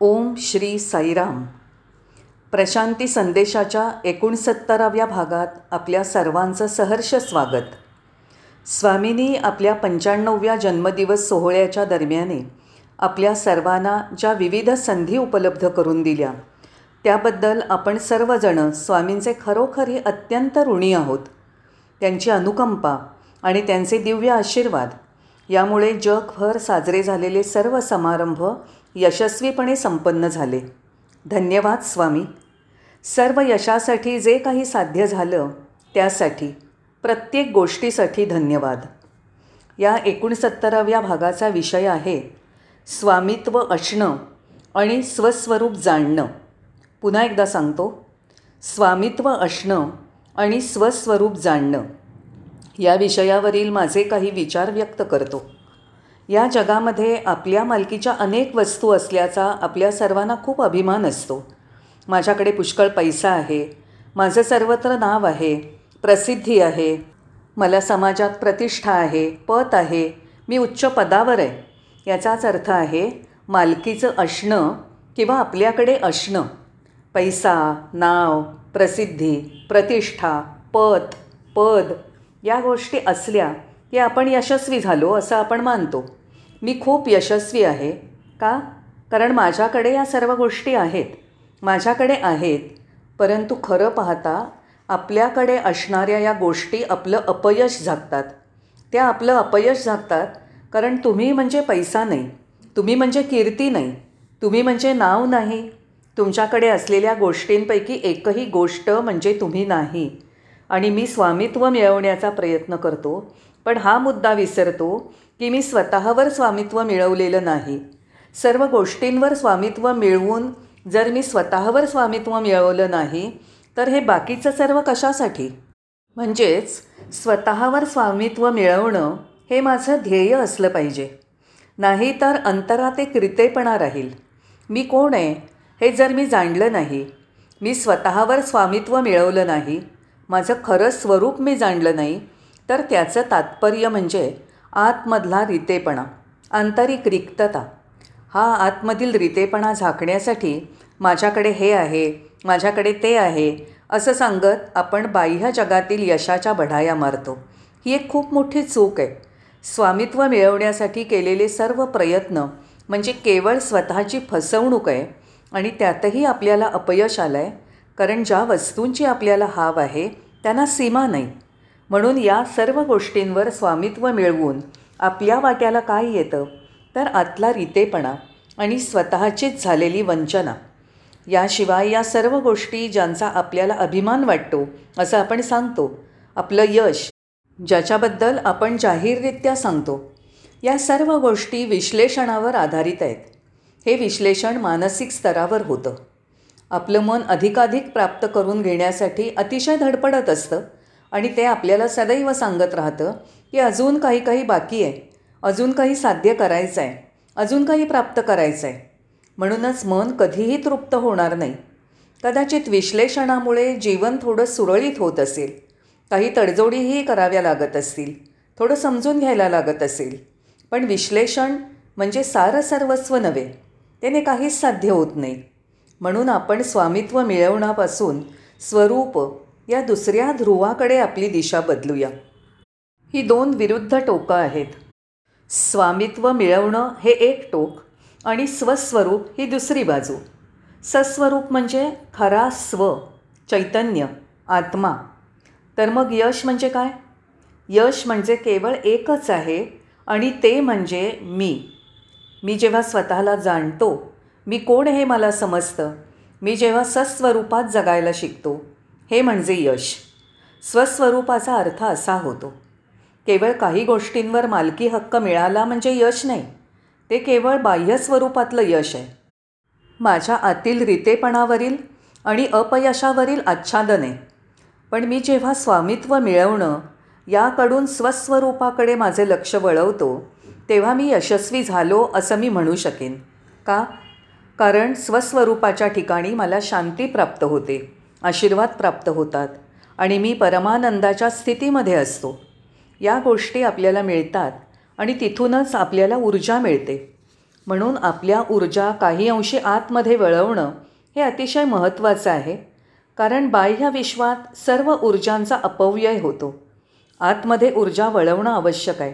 ओम श्री साईराम. प्रशांती संदेशाच्या एकोणसत्तराव्या भागात आपल्या सर्वांचं सहर्ष स्वागत. स्वामींनी आपल्या पंच्याण्णवव्या जन्मदिवस सोहळ्याच्या दरम्याने आपल्या सर्वांना ज्या विविध संधी उपलब्ध करून दिल्या त्याबद्दल आपण सर्वजण स्वामींचे खरोखरी अत्यंत ऋणी आहोत. त्यांची अनुकंपा आणि त्यांचे दिव्य आशीर्वाद यामुळे जगभर साजरे झालेले सर्व समारंभ यशस्वीपणे संपन्न झाले. धन्यवाद स्वामी. सर्व यशासाठी जे काही साध्य झालं त्यासाठी प्रत्येक गोष्टीसाठी धन्यवाद. या एकोणसत्तराव्या भागाचा विषय आहे स्वामित्व असणं आणि स्वस्वरूप जाणणं. पुन्हा एकदा सांगतो स्वामित्व असणं आणि स्वस्वरूप जाणणं. या विषयावरील माझे काही विचार व्यक्त करतो. या जगामध्ये आपल्या मालकीच्या अनेक वस्तू असल्याचा आपल्या सर्वांना खूप अभिमान असतो. माझ्याकडे पुष्कळ पैसा आहे. माझं सर्वत्र नाव आहे. प्रसिद्धी आहे. मला समाजात प्रतिष्ठा आहे. पत आहे. मी उच्च पदावर आहे. याचाच अर्थ आहे मालकीचं असणं किंवा आपल्याकडे असणं पैसा नाव प्रसिद्धी प्रतिष्ठा पत पद या गोष्टी असल्या की आपण यशस्वी झालो असं आपण मानतो. मी खूप यशस्वी आहे. का? कारण माझ्याकडे या सर्व गोष्टी आहेत. माझ्याकडे आहेत. परंतु खरं पाहता आपल्याकडे असणाऱ्या या गोष्टी आपलं अपयश झाकतात. त्या आपलं अपयश झाकतात कारण तुम्ही म्हणजे पैसा नाही. तुम्ही म्हणजे कीर्ती नाही. तुम्ही म्हणजे नाव नाही. तुमच्याकडे असलेल्या गोष्टींपैकी एकही गोष्ट म्हणजे तुम्ही नाही. आणि मी स्वामित्व मिळवण्याचा प्रयत्न करतो पण हा मुद्दा विसरतो की मी स्वतःवर स्वामित्व मिळवलेलं नाही. सर्व गोष्टींवर स्वामित्व मिळवून जर मी स्वतःवर स्वामित्व मिळवलं नाही तर हे बाकीचं सर्व कशासाठी? म्हणजेच स्वतःवर स्वामित्व मिळवणं हे माझं ध्येय असलं पाहिजे. नाही तर अंतरात एक रितेपणा राहील. मी कोण आहे हे जर मी जाणलं नाही मी स्वतःवर स्वामित्व मिळवलं नाही माझं खरं स्वरूप मी जाणलं नाही तर त्याचं तात्पर्य म्हणजे आतमधला रितेपणा आंतरिक रिक्तता. हा आतमधील रितेपणा झाकण्यासाठी माझ्याकडे हे आहे माझ्याकडे ते आहे असं सांगत आपण बाह्य जगातील यशाच्या बढाया मारतो. ही एक खूप मोठी चूक आहे. स्वामित्व मिळवण्यासाठी केलेले सर्व प्रयत्न म्हणजे केवळ स्वतःची फसवणूक आहे आणि त्यातही आपल्याला अपयश आलं आहे कारण ज्या वस्तूंची आपल्याला हाव आहे त्यांना सीमा नाही. म्हणून या सर्व गोष्टींवर स्वामित्व मिळवून आपल्या वाट्याला काय येतं? तर आतला रितेपणा आणि स्वतःचीच झालेली वंचना. याशिवाय या सर्व गोष्टी ज्यांचा आपल्याला अभिमान वाटतो असं आपण सांगतो. आपलं यश ज्याच्याबद्दल आपण जाहीररित्या सांगतो. या सर्व गोष्टी विश्लेषणावर आधारित आहेत. हे विश्लेषण मानसिक स्तरावर होतं. आपलं मन अधिकाधिक प्राप्त करून घेण्यासाठी अतिशय धडपडत असतं आणि ते आपल्याला सदैव सांगत राहतं की अजून काही काही बाकी आहे अजून काही साध्य करायचं आहे अजून काही प्राप्त करायचं आहे म्हणूनच मन कधीही तृप्त होणार नाही. कदाचित विश्लेषणामुळे जीवन थोडं सुरळीत होत असेल. काही तडजोडीही कराव्या लागत असतील थोडं समजून घ्यायला लागत असेल. पण विश्लेषण म्हणजे सारं सर्वस्व नव्हे त्याने काहीच साध्य होत नाही. म्हणून आपण स्वामित्व मिळवण्यापासून स्वरूप या दुसऱ्या ध्रुवाकडे आपली दिशा बदलूया. ही दोन विरुद्ध टोकं आहेत. स्वामित्व मिळवणं हे एक टोक आणि स्वस्वरूप ही दुसरी बाजू. सस्वरूप म्हणजे खरा स्व चैतन्य आत्मा. तर मग यश म्हणजे काय? यश म्हणजे केवळ एकच आहे आणि ते म्हणजे मी. मी जेव्हा स्वतःला जाणतो मी कोण हे मला समजतं? मी जेव्हा सस्वरूपात जगायला शिकतो हे म्हणजे यश. स्वस्वरूपाचा अर्थ असा होतो. केवळ काही गोष्टींवर मालकी हक्क मिळाला म्हणजे यश नाही. ते केवळ बाह्य स्वरूपातलं यश आहे. माझ्या आतील रितेपणावरील आणि अपयशावरील आच्छादन आहे. पण मी जेव्हा स्वामित्व मिळवणं याकडून स्वस्वरूपाकडे माझे लक्ष वळवतो तेव्हा मी यशस्वी झालो असं मी म्हणू शकेन. का? कारण स्वस्वरूपाच्या ठिकाणी मला शांती प्राप्त होते आशीर्वाद प्राप्त होतात आणि मी परमानंदाच्या स्थितीमध्ये असतो. या गोष्टी आपल्याला मिळतात आणि तिथूनच आपल्याला ऊर्जा मिळते. म्हणून आपल्या ऊर्जा काही अंशी आतमध्ये वळवणं हे अतिशय महत्त्वाचं आहे कारण बाह्य विश्वात सर्व ऊर्जांचा अपव्यय होतो. आतमध्ये ऊर्जा वळवणं आवश्यक आहे.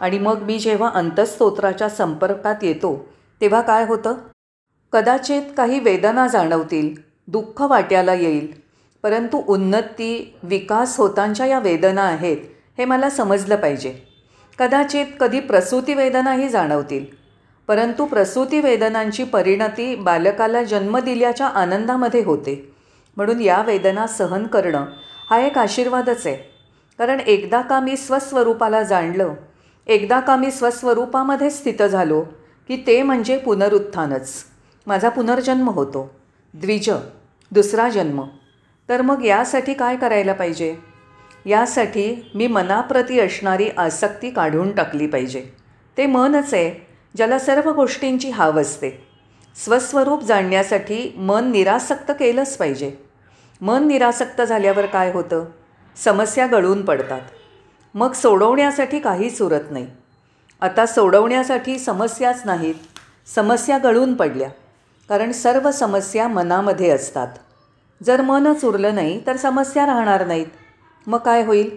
आणि मग मी जेव्हा अंतस्तोत्राच्या संपर्कात येतो तेव्हा काय होतं? कदाचित काही वेदना जाणवतील दुःख वाट्याला येईल. परंतु उन्नती विकास होतांच्या या वेदना आहेत हे मला समजलं पाहिजे. कदाचित कधी प्रसूती वेदनाही जाणवतील. परंतु प्रसूती वेदनांची परिणती बालकाला जन्म दिल्याच्या आनंदामध्ये होते. म्हणून या वेदना सहन करणं हा एक आशीर्वादच आहे. कारण एकदा का मी स्वस्वरूपाला जाणलं एकदा का मी स्वस्वरूपामध्ये स्थित झालो की ते म्हणजे पुनरुत्थानच. माझा पुनर्जन्म होतो. द्विज दुसरा जन्म. तर मग यासाठी काय करायला पाहिजे? यासाठी मी मनाप्रती असणारी आसक्ती काढून टाकली पाहिजे. ते मनच आहे ज्याला सर्व गोष्टींची हाव असते. स्वस्वरूप जाणण्यासाठी मन निरासक्त केलंच पाहिजे. मन निरासक्त झाल्यावर काय होतं? समस्या गळून पडतात. मग सोडवण्यासाठी काहीच उरत नाही. आता सोडवण्यासाठी समस्याच नाहीत. समस्या गळून पडल्या. कारण सर्व समस्या मनामध्ये असतात. जर मनच उरलं नाही तर समस्या राहणार नाहीत. मग काय होईल?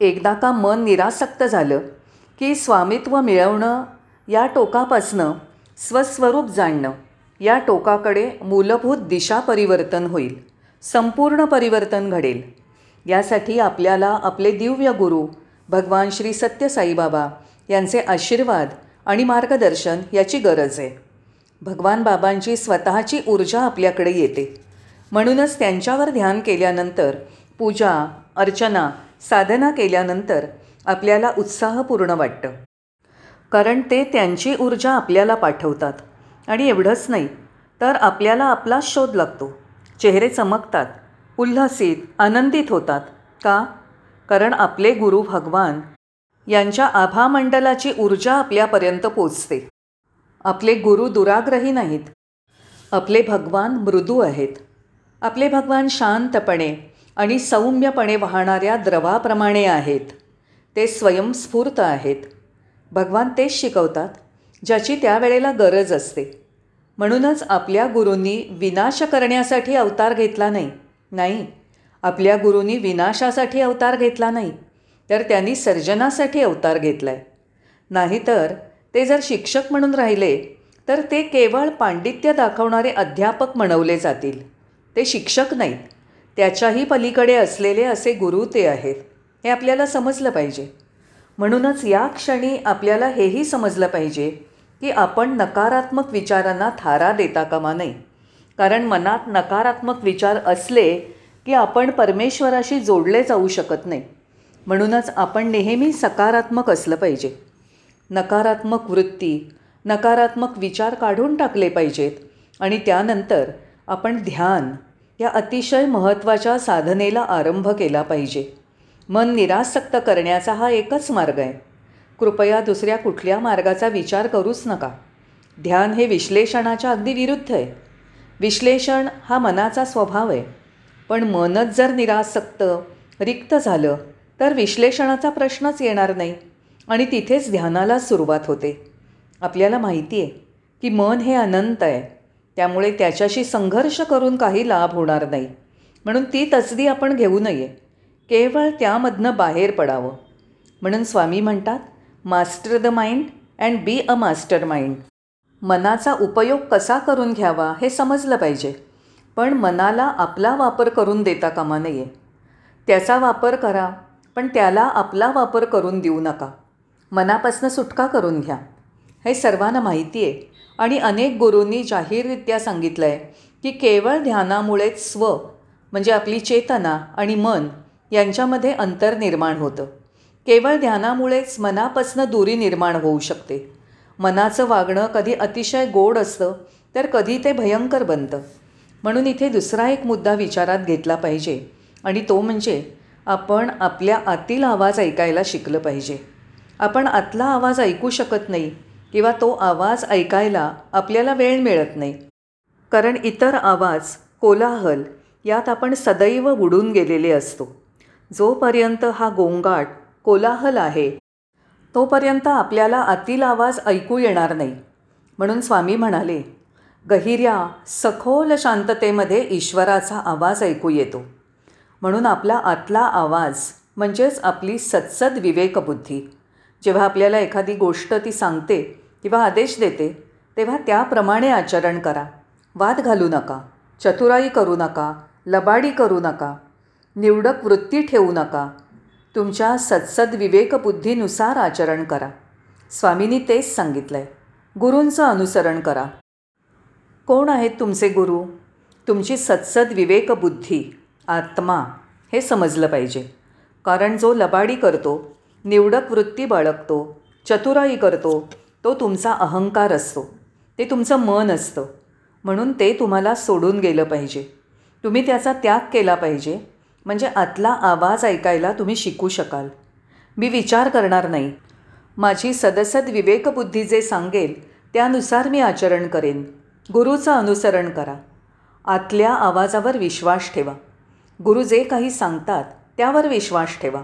एकदा का मन निरासक्त झालं की स्वामित्व मिळवणं या टोकापासनं स्वस्वरूप जाणणं या टोकाकडे मूलभूत दिशा परिवर्तन होईल संपूर्ण परिवर्तन घडेल. यासाठी आपल्याला आपले दिव्य गुरु भगवान श्री सत्य साईबाबा यांचे आशीर्वाद आणि मार्गदर्शन याची गरज आहे. भगवान बाबांची स्वतःची ऊर्जा आपल्याकडे येते. म्हणूनच त्यांच्यावर ध्यान केल्यानंतर पूजा अर्चना साधना केल्यानंतर आपल्याला उत्साहपूर्ण वाटतं. कारण ते त्यांची ऊर्जा आपल्याला पाठवतात. आणि एवढंच नाही तर आपल्याला आपला शोध लागतो. चेहरे चमकतात उल्हसित आनंदित होतात. का? कारण आपले गुरु भगवान यांच्या आभामंडलाची ऊर्जा आपल्यापर्यंत पोचते. आपले गुरु दुराग्रही नाहीत. आपले भगवान मृदू आहेत. आपले भगवान शांतपणे आणि सौम्यपणे वाहणाऱ्या द्रवाप्रमाणे आहेत. ते स्वयंस्फूर्त आहेत. भगवान तेच शिकवतात ज्याची त्यावेळेला गरज असते. म्हणूनच आपल्या गुरूंनी विनाश करण्यासाठी अवतार घेतला नाही नाही. आपल्या गुरूंनी विनाशासाठी अवतार घेतला नाही तर त्यांनी सर्जनासाठी अवतार घेतला आहे नाहीतर ते जर शिक्षक म्हणून राहिले तर ते केवळ पांडित्य दाखवणारे अध्यापक म्हणवले जातील. ते शिक्षक नाहीत. त्याच्याही पलीकडे असलेले असे गुरु ते आहेत. हे आपल्याला समजलं पाहिजे. म्हणूनच या क्षणी आपल्याला हेही समजलं पाहिजे की आपण नकारात्मक विचारांना थारा देता कामा नाही कारण मनात नकारात्मक विचार असले की आपण परमेश्वराशी जोडले जाऊ शकत नाही. म्हणूनच आपण नेहमी सकारात्मक असलं पाहिजे. नकारात्मक वृत्ती नकारात्मक विचार काढून टाकले पाहिजेत. आणि त्यानंतर आपण ध्यान या अतिशय महत्त्वाच्या साधनेला आरंभ केला पाहिजे. मन निरासक्त करण्याचा हा एकच मार्ग आहे. कृपया दुसऱ्या कुठल्या मार्गाचा विचार करूच नका. ध्यान हे विश्लेषणाच्या अगदी विरुद्ध आहे. विश्लेषण हा मनाचा स्वभाव आहे. पण मनच जर निरासक्त रिक्त झालं तर विश्लेषणाचा प्रश्नच येणार नाही. आणि तिथेच ध्यानाला सुरुवात होते. आपल्याला माहिती आहे की मन हे अनंत आहे. त्यामुळे त्याच्याशी संघर्ष करून काही लाभ होणार नाही. म्हणून ती तसदी आपण घेऊ नये. केवळ त्यामधनं बाहेर पडावं. म्हणून स्वामी म्हणतात master the mind and be a master mind मनाचा उपयोग कसा करून घ्यावा हे समजलं पाहिजे. पण मनाला आपला वापर करून देता कामा नये. त्याचा वापर करा पण त्याला आपला वापर करून देऊ नका. मनापासनं सुटका करून घ्या. हे सर्वांना माहिती आहे. आणि अनेक गुरूंनी जाहीररित्या सांगितलं आहे की केवळ ध्यानामुळेच स्व म्हणजे आपली चेतना आणि मन यांच्यामध्ये अंतर निर्माण होतं. केवळ ध्यानामुळेच मनापासनं दुरी निर्माण होऊ शकते. मनाचं वागणं कधी अतिशय गोड असतं तर कधी ते भयंकर बनतं. म्हणून इथे दुसरा एक मुद्दा विचारात घेतला पाहिजे. आणि तो म्हणजे आपण आपल्या आतील आवाज ऐकायला शिकलं पाहिजे. आपण आतला आवाज ऐकू शकत नाही किंवा तो आवाज ऐकायला आपल्याला वेळ मिळत नाही. कारण इतर आवाज कोलाहल यात आपण सदैव बुडून गेलेले असतो. जोपर्यंत हा गोंगाट कोलाहल आहे तोपर्यंत आपल्याला आतील आवाज ऐकू येणार नाही. म्हणून स्वामी म्हणाले गहिऱ्या सखोल शांततेमध्ये ईश्वराचा आवाज ऐकू येतो. म्हणून आपला आतला आवाज म्हणजेच आपली सत्सद विवेकबुद्धी. जेव्हा आपल्याला एखादी गोष्ट ती सांगते किंवा आदेश देते तेव्हा त्याप्रमाणे आचरण करा. वाद घालू नका चतुराई करू नका लबाडी करू नका निवडक वृत्ती ठेवू नका. तुमच्या सत्सद विवेकबुद्धीनुसार आचरण करा. स्वामींनी तेच सांगितलं आहे गुरूंचं अनुसरण करा. कोण आहेत तुमचे गुरु? तुमची सत्सद विवेकबुद्धी आत्मा हे समजलं पाहिजे. कारण जो लबाडी करतो निवडक वृत्ती बाळगतो चतुराई करतो तो तुमचा अहंकार असतो. ते तुमचं मन असतं. म्हणून ते तुम्हाला सोडून गेलं पाहिजे. तुम्ही त्याचा त्याग केला पाहिजे. म्हणजे आतला आवाज ऐकायला तुम्ही शिकू शकाल. मी विचार करणार नाही. माझी सदसद विवेकबुद्धी जे सांगेल त्यानुसार मी आचरण करेन. गुरुचं अनुसरण करा. आतल्या आवाजावर विश्वास ठेवा. गुरु जे काही सांगतात त्यावर विश्वास ठेवा.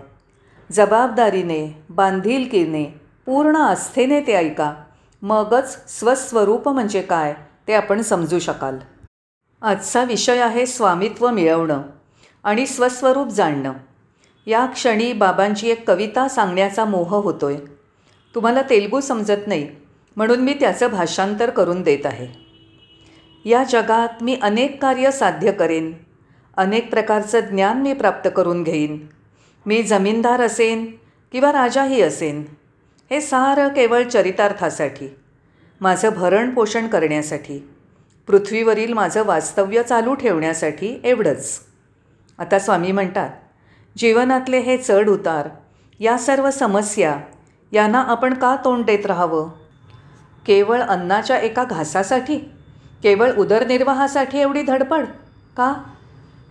जबाबदारीने बांधिलकीने पूर्ण आस्थेने ते ऐका. मगच स्वस्वरूप म्हणजे काय ते आपण समजू शकाल. आजचा विषय आहे स्वामित्व मिळवणं आणि स्वस्वरूप जाणणं. या क्षणी बाबांची एक कविता सांगण्याचा मोह होतो आहे तुम्हाला तेलगू समजत नाही म्हणून मी त्याचं भाषांतर करून देत आहे. या जगात मी अनेक कार्य साध्य करेन अनेक प्रकारचं ज्ञान मी प्राप्त करून घेईन. मी जमीनदार असेन किंवा राजाही असेन हे सारं केवळ चरितार्थासाठी माझं भरण पोषण करण्यासाठी पृथ्वीवरील माझं वास्तव्य चालू ठेवण्यासाठी एवढंच. आता स्वामी म्हणतात जीवनातले हे चढ उतार या सर्व समस्या यांना आपण का तोंड देत राहावं? केवळ अन्नाच्या एका घासासाठी? केवळ उदरनिर्वाहासाठी एवढी धडपड? का?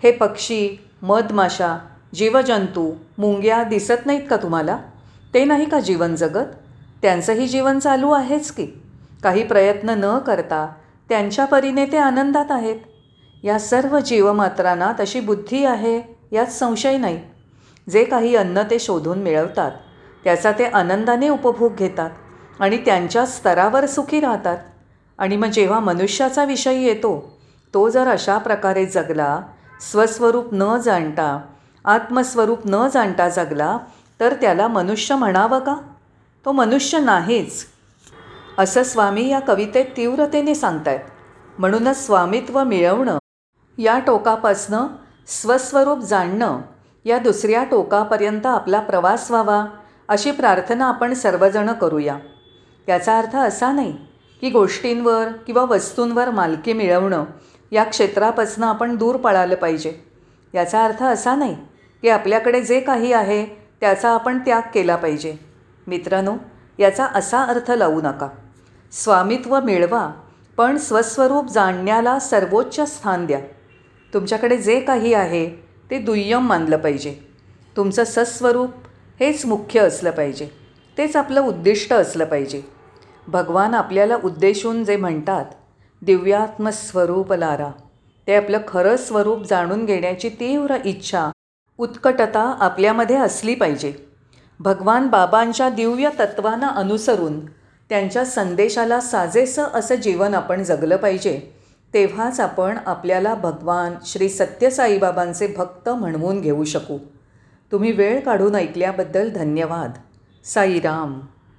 हे पक्षी मधमाशा जीवजंतू मुंग्या दिसत नाहीत का तुम्हाला? ते नाही का जीवन जगत? त्यांचंही जीवन चालू आहेच की. काही प्रयत्न न करता त्यांच्या परीने ते आनंदात आहेत. या सर्व जीवमात्रांना तशी बुद्धी आहे यात संशय नाही. जे काही अन्न ते शोधून मिळवतात त्याचा ते आनंदाने उपभोग घेतात आणि त्यांच्या स्तरावर सुखी राहतात. आणि मग जेव्हा मनुष्याचा विषय येतो तो जर अशा प्रकारे जगला स्वस्वरूप न जाणता आत्मस्वरूप न जाणता जगला तर त्याला मनुष्य म्हणावं का? तो मनुष्य नाहीच. असं स्वामी या कवितेत तीव्रतेने सांगतायत. म्हणूनच स्वामित्व मिळवणं या टोकापासनं स्वस्वरूप जाणणं या दुसऱ्या टोकापर्यंत आपला प्रवास व्हावा अशी प्रार्थना आपण सर्वजणं करूया. याचा अर्थ असा नाही की गोष्टींवर किंवा वस्तूंवर मालकी मिळवणं या क्षेत्रापासून आपण दूर पळालं पाहिजे. याचा अर्थ असा नाही की आपल्याकडे जे काही आहे त्याचा आपण त्याग केला पाहिजे. मित्रांनो याचा असा अर्थ लावू नका. स्वामित्व मिळवा पण स्वस्वरूप जाणण्याला सर्वोच्च स्थान द्या. तुमच्याकडे जे काही आहे ते दुय्यम मानलं पाहिजे. तुमचं सस्वरूप हेच मुख्य असलं पाहिजे. तेच आपलं उद्दिष्ट असलं पाहिजे. भगवान आपल्याला उद्देशून जे म्हणतात दिव्यात्मस्वरूप लारा ते आपलं खरं स्वरूप जाणून घेण्याची तीव्र इच्छा उत्कटता आपल्यामध्ये असली पाहिजे. भगवान बाबांच्या दिव्य तत्वांना अनुसरून त्यांच्या संदेशाला साजेसं असं जीवन आपण जगलं पाहिजे तेव्हाच आपण आपल्याला भगवान श्री सत्यसाईबाबांचे भक्त म्हणवून घेऊ शकू. तुम्ही वेळ काढून ऐकल्याबद्दल धन्यवाद. साईराम.